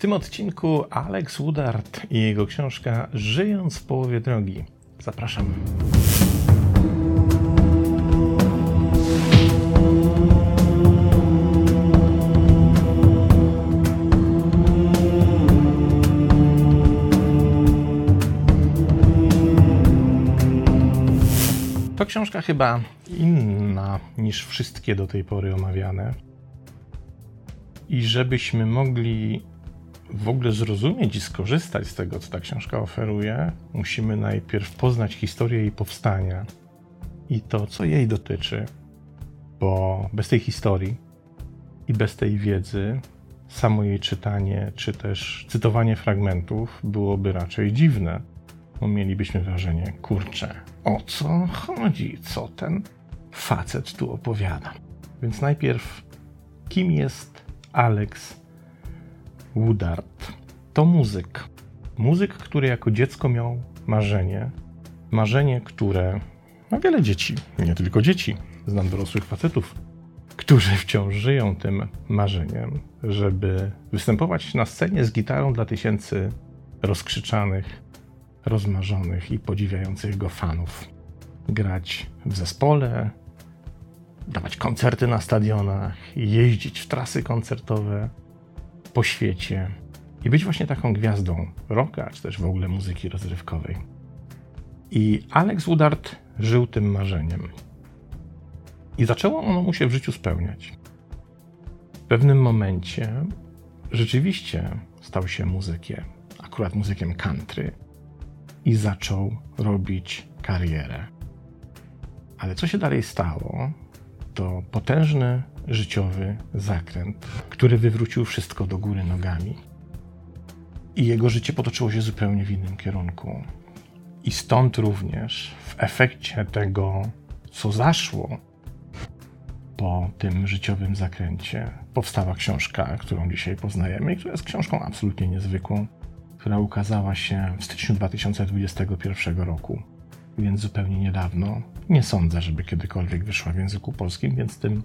W tym odcinku Alex Woodard i jego książka Żyjąc w połowie drogi. Zapraszam. To książka chyba inna niż wszystkie do tej pory omawiane. I żebyśmy mogli w ogóle zrozumieć i skorzystać z tego, co ta książka oferuje, musimy najpierw poznać historię jej powstania i to, co jej dotyczy, bo bez tej historii i bez tej wiedzy samo jej czytanie, czy też cytowanie fragmentów byłoby raczej dziwne, bo mielibyśmy wrażenie, kurczę, o co chodzi, co ten facet tu opowiada. Więc najpierw, kim jest Alex Woodard? To muzyk. Muzyk, który jako dziecko miał marzenie. Marzenie, które ma wiele dzieci, nie tylko dzieci, znam dorosłych facetów, którzy wciąż żyją tym marzeniem, żeby występować na scenie z gitarą dla tysięcy rozkrzyczanych, rozmarzonych i podziwiających go fanów. Grać w zespole, dawać koncerty na stadionach, jeździć w trasy koncertowe po świecie i być właśnie taką gwiazdą rocka, czy też w ogóle muzyki rozrywkowej. I Alex Woodard żył tym marzeniem. I zaczęło ono mu się w życiu spełniać. W pewnym momencie rzeczywiście stał się muzykiem, akurat muzykiem country, i zaczął robić karierę. Ale co się dalej stało, to potężny życiowy zakręt, który wywrócił wszystko do góry nogami. I jego życie potoczyło się zupełnie w innym kierunku. I stąd również w efekcie tego, co zaszło po tym życiowym zakręcie, powstała książka, którą dzisiaj poznajemy, i która jest książką absolutnie niezwykłą, która ukazała się w styczniu 2021 roku, więc zupełnie niedawno. Nie sądzę, żeby kiedykolwiek wyszła w języku polskim, więc tym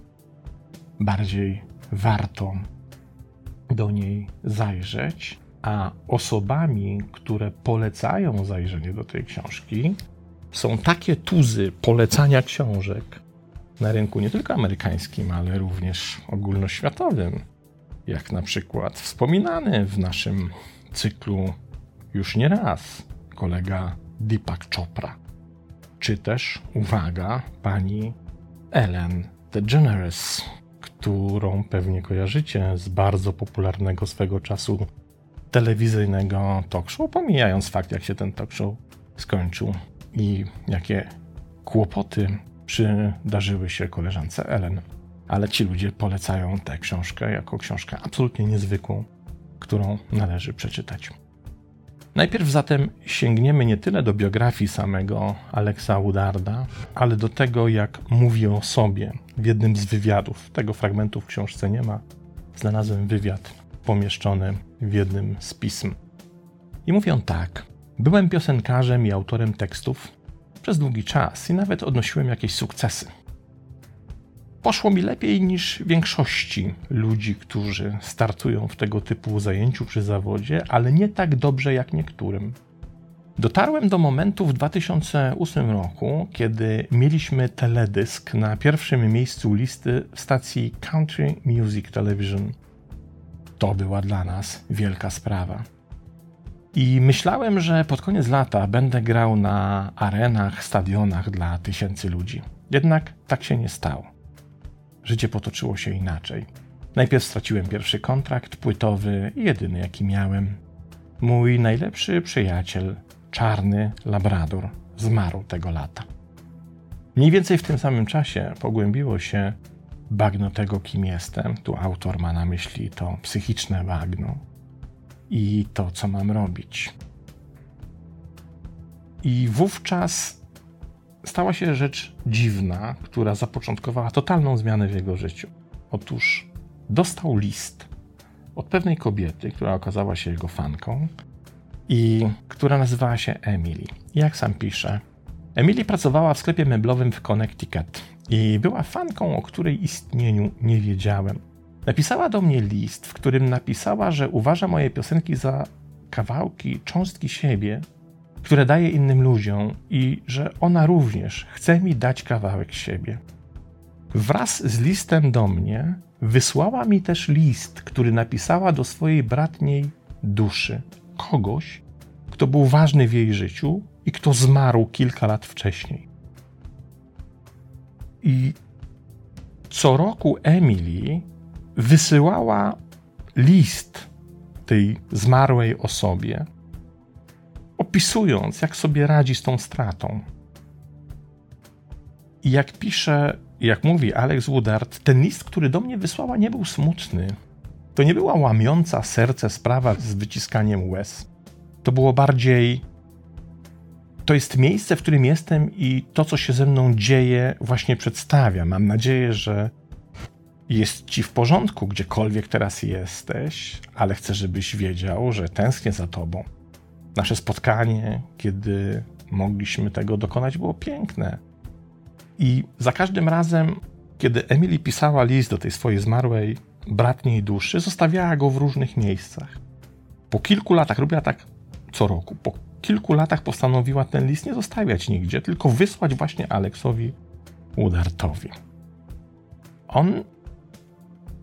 bardziej warto do niej zajrzeć. A osobami, które polecają zajrzenie do tej książki, są takie tuzy polecania książek na rynku nie tylko amerykańskim, ale również ogólnoświatowym, jak na przykład wspominany w naszym cyklu już nie raz kolega Deepak Chopra, czy też, uwaga, pani Ellen DeGeneres, którą pewnie kojarzycie z bardzo popularnego swego czasu telewizyjnego talk show, pomijając fakt, jak się ten talk show skończył i jakie kłopoty przydarzyły się koleżance Ellen. Ale ci ludzie polecają tę książkę jako książkę absolutnie niezwykłą, którą należy przeczytać. Najpierw zatem sięgniemy nie tyle do biografii samego Alexa Woodarda, ale do tego, jak mówi o sobie w jednym z wywiadów. Tego fragmentu w książce nie ma. Znalazłem wywiad pomieszczony w jednym z pism. I mówi on tak. Byłem piosenkarzem i autorem tekstów przez długi czas i nawet odnosiłem jakieś sukcesy. Poszło mi lepiej niż większości ludzi, którzy startują w tego typu zajęciu czy zawodzie, ale nie tak dobrze jak niektórym. Dotarłem do momentu w 2008 roku, kiedy mieliśmy teledysk na pierwszym miejscu listy w stacji Country Music Television. To była dla nas wielka sprawa. I myślałem, że pod koniec lata będę grał na arenach, stadionach dla tysięcy ludzi. Jednak tak się nie stało życie potoczyło się inaczej. Najpierw straciłem pierwszy kontrakt płytowy, jedyny jaki miałem. Mój najlepszy przyjaciel, czarny labrador, zmarł tego lata. Mniej więcej w tym samym czasie pogłębiło się bagno tego, kim jestem. Tu autor ma na myśli to psychiczne bagno i to, co mam robić. I wówczas stała się rzecz dziwna, która zapoczątkowała totalną zmianę w jego życiu. Otóż dostał list od pewnej kobiety, która okazała się jego fanką i która nazywała się Emily. Jak sam pisze, Emily pracowała w sklepie meblowym w Connecticut i była fanką, o której istnieniu nie wiedziałem. napisała do mnie list, w którym napisała, że uważa moje piosenki za kawałki, cząstki siebie, które daje innym ludziom i że ona również chce mi dać kawałek siebie. Wraz z listem do mnie wysłała mi też list, który napisała do swojej bratniej duszy, kogoś, kto był ważny w jej życiu i kto zmarł kilka lat wcześniej. I co roku Emily wysyłała list tej zmarłej osobie, opisując, jak sobie radzi z tą stratą. I jak pisze, jak mówi Alex Woodard, ten list, który do mnie wysłała, nie był smutny. To nie była łamiąca serce sprawa z wyciskaniem łez. To było bardziej. To jest miejsce, w którym jestem i to, co się ze mną dzieje, właśnie przedstawia. Mam nadzieję, że jest ci w porządku, gdziekolwiek teraz jesteś, ale chcę, żebyś wiedział, że tęsknię za tobą. Nasze spotkanie, kiedy mogliśmy tego dokonać, było piękne. I za każdym razem, kiedy Emily pisała list do tej swojej zmarłej bratniej duszy, zostawiała go w różnych miejscach. Po kilku latach, robiła tak co roku, po kilku latach postanowiła ten list nie zostawiać nigdzie, tylko wysłać właśnie Aleksowi Woodartowi. On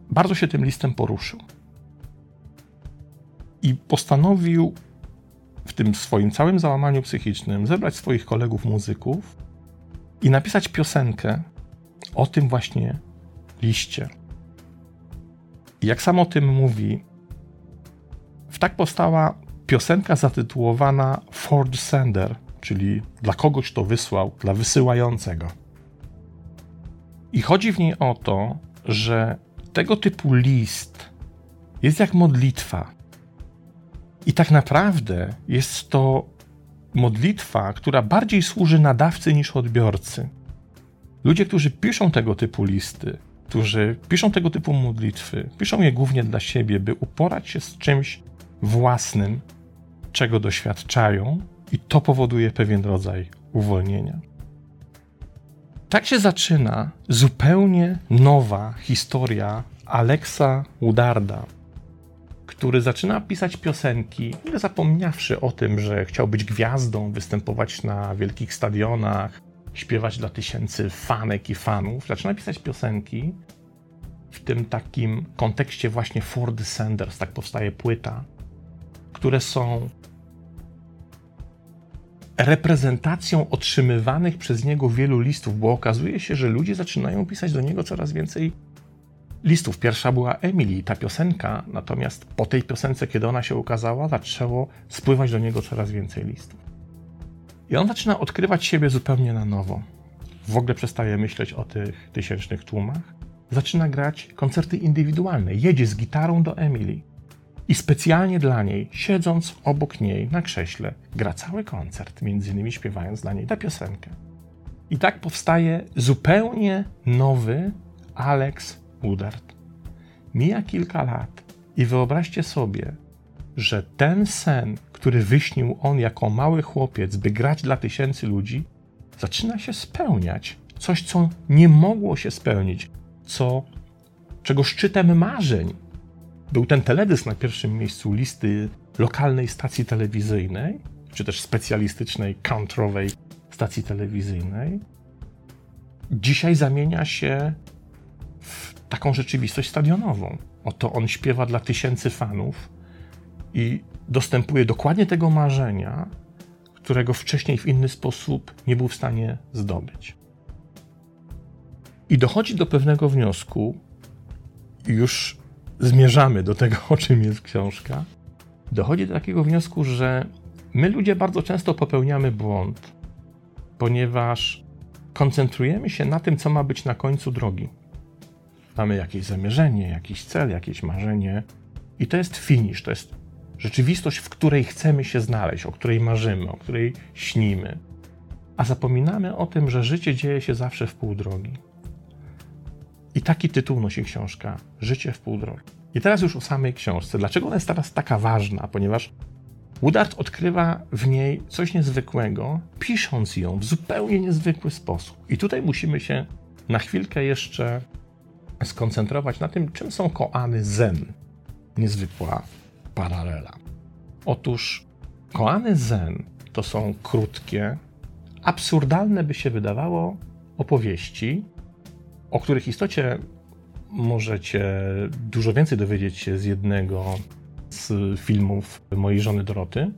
bardzo się tym listem poruszył. I postanowił w tym swoim całym załamaniu psychicznym zebrać swoich kolegów muzyków i napisać piosenkę o tym właśnie liście. I jak sam o tym mówi, w tak powstała piosenka zatytułowana For Sender, czyli dla kogoś, kto wysłał, dla wysyłającego. I chodzi w niej o to, że tego typu list jest jak modlitwa. I tak naprawdę jest to modlitwa, która bardziej służy nadawcy niż odbiorcy. Ludzie, którzy piszą tego typu listy, którzy piszą tego typu modlitwy, piszą je głównie dla siebie, by uporać się z czymś własnym, czego doświadczają, i to powoduje pewien rodzaj uwolnienia. Tak się zaczyna zupełnie nowa historia Alexa Woodarda, który zaczyna pisać piosenki, zapomniawszy o tym, że chciał być gwiazdą, występować na wielkich stadionach, śpiewać dla tysięcy fanek i fanów. Zaczyna pisać piosenki w tym takim kontekście właśnie Ford Sanders, tak powstaje płyta, które są reprezentacją otrzymywanych przez niego wielu listów, bo okazuje się, że ludzie zaczynają pisać do niego coraz więcej listów. Pierwsza była Emily, ta piosenka, natomiast po tej piosence, kiedy ona się ukazała, zaczęło spływać do niego coraz więcej listów. I on zaczyna odkrywać siebie zupełnie na nowo. W ogóle przestaje myśleć o tych tysięcznych tłumach. Zaczyna grać koncerty indywidualne. Jedzie z gitarą do Emily. I specjalnie dla niej, siedząc obok niej na krześle, gra cały koncert, między innymi śpiewając dla niej tę piosenkę. I tak powstaje zupełnie nowy Alex Mija kilka lat i wyobraźcie sobie, że ten sen, który wyśnił on jako mały chłopiec, by grać dla tysięcy ludzi, zaczyna się spełniać. Coś, co nie mogło się spełnić, co, czego szczytem marzeń był ten teledysk na pierwszym miejscu listy lokalnej stacji telewizyjnej, czy też specjalistycznej, countrowej stacji telewizyjnej. Dzisiaj zamienia się w taką rzeczywistość stadionową. Oto on śpiewa dla tysięcy fanów i dostępuje dokładnie tego marzenia, którego wcześniej w inny sposób nie był w stanie zdobyć. I dochodzi do pewnego wniosku, już zmierzamy do tego, o czym jest książka. Dochodzi do takiego wniosku, że my ludzie bardzo często popełniamy błąd, ponieważ koncentrujemy się na tym, co ma być na końcu drogi. Mamy jakieś zamierzenie, jakiś cel, jakieś marzenie, i to jest finish, to jest rzeczywistość, w której chcemy się znaleźć, o której marzymy, o której śnimy. A zapominamy o tym, że życie dzieje się zawsze w pół drogi. I taki tytuł nosi książka Życie w pół drogi. I teraz już o samej książce. Dlaczego ona jest teraz taka ważna? Ponieważ Woodard odkrywa w niej coś niezwykłego, pisząc ją w zupełnie niezwykły sposób. I tutaj musimy się na chwilkę jeszcze skoncentrować na tym, czym są koany zen. Niezwykła paralela. Otóż koany zen to są krótkie, absurdalne by się wydawało opowieści, o których istocie możecie dużo więcej dowiedzieć się z jednego z filmów mojej żony Doroty,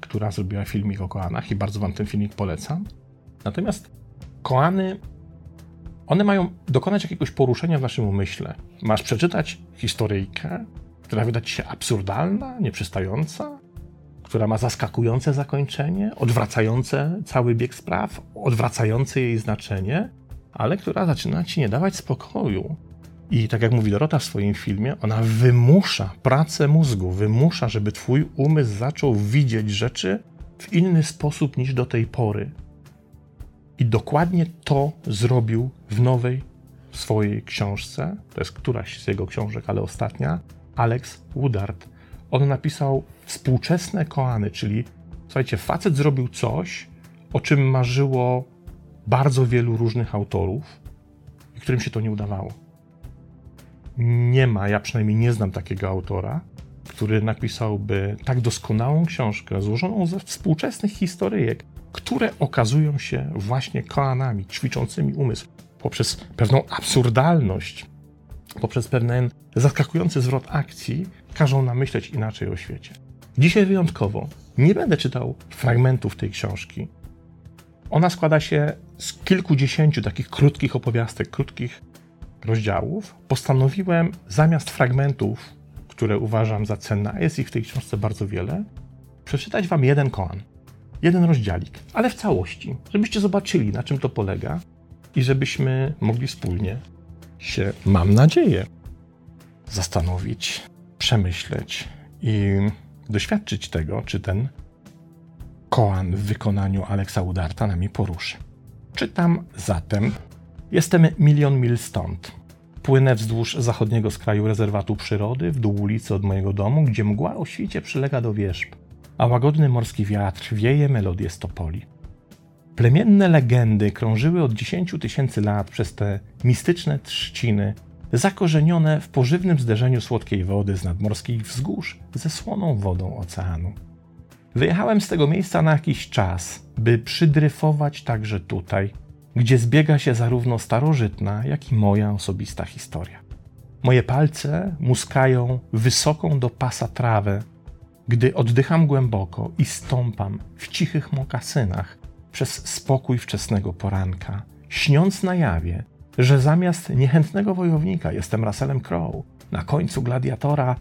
która zrobiła filmik o koanach i bardzo wam ten filmik polecam. Natomiast koany, one mają dokonać jakiegoś poruszenia w naszym umyśle. Masz przeczytać historyjkę, która wyda ci się absurdalna, nieprzystająca, która ma zaskakujące zakończenie, odwracające cały bieg spraw, odwracające jej znaczenie, ale która zaczyna ci nie dawać spokoju. I tak jak mówi Dorota w swoim filmie, ona wymusza pracę mózgu, wymusza, żeby twój umysł zaczął widzieć rzeczy w inny sposób niż do tej pory. I dokładnie to zrobił w nowej swojej książce, to jest któraś z jego książek, ale ostatnia, Alex Woodard. On napisał Współczesne koany, czyli słuchajcie, facet zrobił coś, o czym marzyło bardzo wielu różnych autorów i którym się to nie udawało. Nie ma, ja przynajmniej nie znam takiego autora, który napisałby tak doskonałą książkę, złożoną ze współczesnych historyjek, które okazują się właśnie koanami, ćwiczącymi umysł, poprzez pewną absurdalność, poprzez pewien zaskakujący zwrot akcji, każą nam myśleć inaczej o świecie. Dzisiaj wyjątkowo nie będę czytał fragmentów tej książki. Ona składa się z kilkudziesięciu takich krótkich opowiastek, krótkich rozdziałów. Postanowiłem zamiast fragmentów, które uważam za cenne, a jest ich w tej książce bardzo wiele, przeczytać wam jeden koan, jeden rozdziałik, ale w całości, żebyście zobaczyli, na czym to polega i żebyśmy mogli wspólnie się, mam nadzieję, zastanowić, przemyśleć i doświadczyć tego, czy ten koan w wykonaniu Aleksa Udarta nami poruszy. Czytam zatem. Jestem milion mil stąd. Płynę wzdłuż zachodniego skraju rezerwatu przyrody, w dół ulicy od mojego domu, gdzie mgła o świcie przylega do wierzb, a łagodny morski wiatr wieje melodię stopoli. Plemienne legendy krążyły od dziesięciu tysięcy lat przez te mistyczne trzciny, zakorzenione w pożywnym zderzeniu słodkiej wody z nadmorskich wzgórz ze słoną wodą oceanu. Wyjechałem z tego miejsca na jakiś czas, by przydryfować także tutaj, gdzie zbiega się zarówno starożytna, jak i moja osobista historia. Moje palce muskają wysoką do pasa trawę, gdy oddycham głęboko i stąpam w cichych mokasynach przez spokój wczesnego poranka, śniąc na jawie, że zamiast niechętnego wojownika jestem Russellem Crowe, na końcu gladiatora,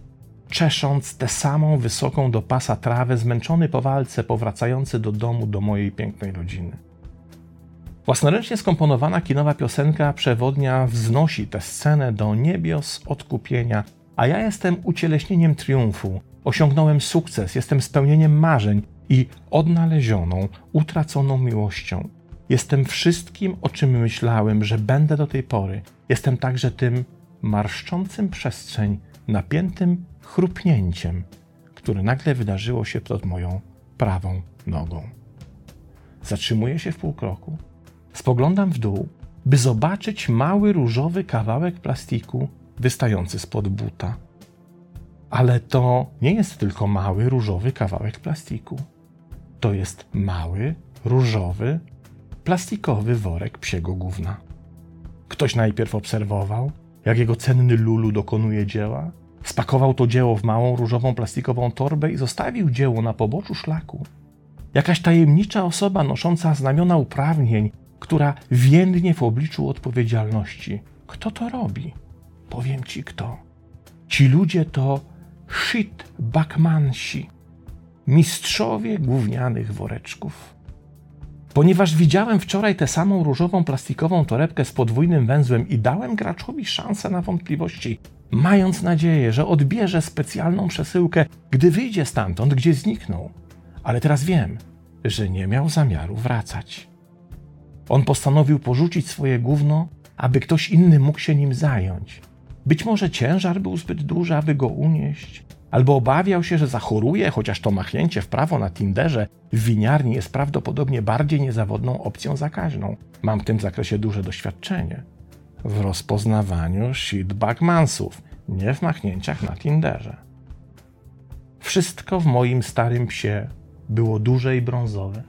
czesząc tę samą wysoką do pasa trawę, zmęczony po walce, powracający do domu do mojej pięknej rodziny. Własnoręcznie skomponowana kinowa piosenka przewodnia wznosi tę scenę do niebios odkupienia, a ja jestem ucieleśnieniem triumfu. Osiągnąłem sukces, jestem spełnieniem marzeń i odnalezioną, utraconą miłością. Jestem wszystkim, o czym myślałem, że będę do tej pory. Jestem także tym marszczącym przestrzeń, napiętym chrupnięciem, które nagle wydarzyło się pod moją prawą nogą. Zatrzymuję się w pół kroku, spoglądam w dół, by zobaczyć mały różowy kawałek plastiku wystający spod buta. Ale to nie jest tylko mały różowy kawałek plastiku. To jest mały, różowy, plastikowy worek psiego gówna. Ktoś najpierw obserwował, jak jego cenny lulu dokonuje dzieła, spakował to dzieło w małą różową plastikową torbę i zostawił dzieło na poboczu szlaku. Jakaś tajemnicza osoba nosząca znamiona uprawnień, która więdnie w obliczu odpowiedzialności. Kto to robi? Powiem ci kto. Ci ludzie to shit bakmansi, mistrzowie gównianych woreczków. Ponieważ widziałem wczoraj tę samą różową plastikową torebkę z podwójnym węzłem i dałem graczowi szansę na wątpliwości, mając nadzieję, że odbierze specjalną przesyłkę, gdy wyjdzie stamtąd, gdzie zniknął. Ale teraz wiem, że nie miał zamiaru wracać. On postanowił porzucić swoje gówno, aby ktoś inny mógł się nim zająć. Być może ciężar był zbyt duży, aby go unieść, albo obawiał się, że zachoruje, chociaż to machnięcie w prawo na Tinderze w winiarni jest prawdopodobnie bardziej niezawodną opcją zakaźną. Mam w tym zakresie duże doświadczenie. w rozpoznawaniu shitbagmansów, nie w machnięciach na Tinderze. Wszystko w moim starym psie było duże i brązowe.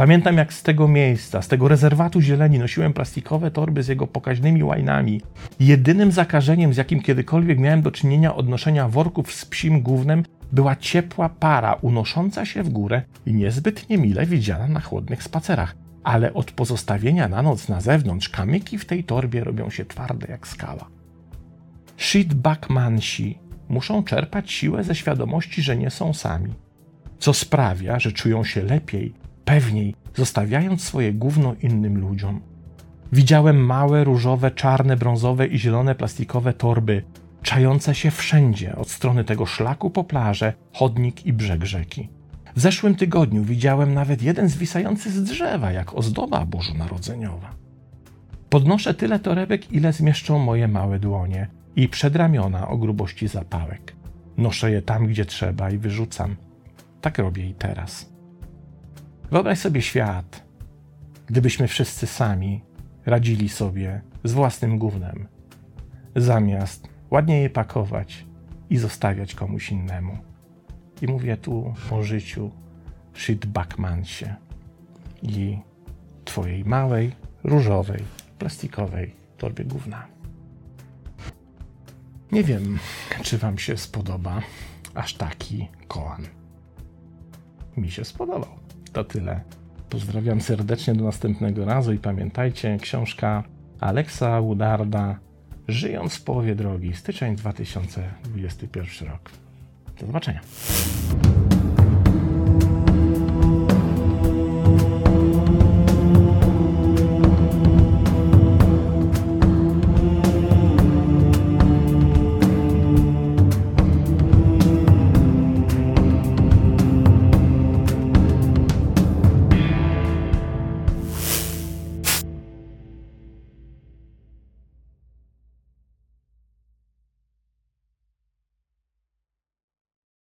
Pamiętam, jak z tego miejsca, z tego rezerwatu zieleni nosiłem plastikowe torby z jego pokaźnymi łajnami. Jedynym zakażeniem, z jakim kiedykolwiek miałem do czynienia od noszenia worków z psim gównem, była ciepła para unosząca się w górę i niezbyt niemile widziana na chłodnych spacerach. Ale od pozostawienia na noc na zewnątrz kamyki w tej torbie robią się twarde jak skała. Shitbackmansi muszą czerpać siłę ze świadomości, że nie są sami, co sprawia, że czują się lepiej, pewniej, zostawiając swoje gówno innym ludziom. Widziałem małe, różowe, czarne, brązowe i zielone plastikowe torby, czające się wszędzie, od strony tego szlaku po plażę, chodnik i brzeg rzeki. W zeszłym tygodniu widziałem nawet jeden zwisający z drzewa, jak ozdoba bożonarodzeniowa. Podnoszę tyle torebek, ile zmieszczą moje małe dłonie i przedramiona o grubości zapałek. Noszę je tam, gdzie trzeba i wyrzucam. Tak robię i teraz. Wyobraź sobie świat, gdybyśmy wszyscy sami radzili sobie z własnym gównem, zamiast ładnie je pakować i zostawiać komuś innemu. I mówię tu o życiu shitbackmansie i twojej małej, różowej, plastikowej torbie gówna. Nie wiem, czy wam się spodoba aż taki koan. Mi się spodobał. To tyle. Pozdrawiam serdecznie do następnego razu i pamiętajcie, książka Aleksa Woodarda Żyjąc w połowie drogi, styczeń 2021 rok. Do zobaczenia.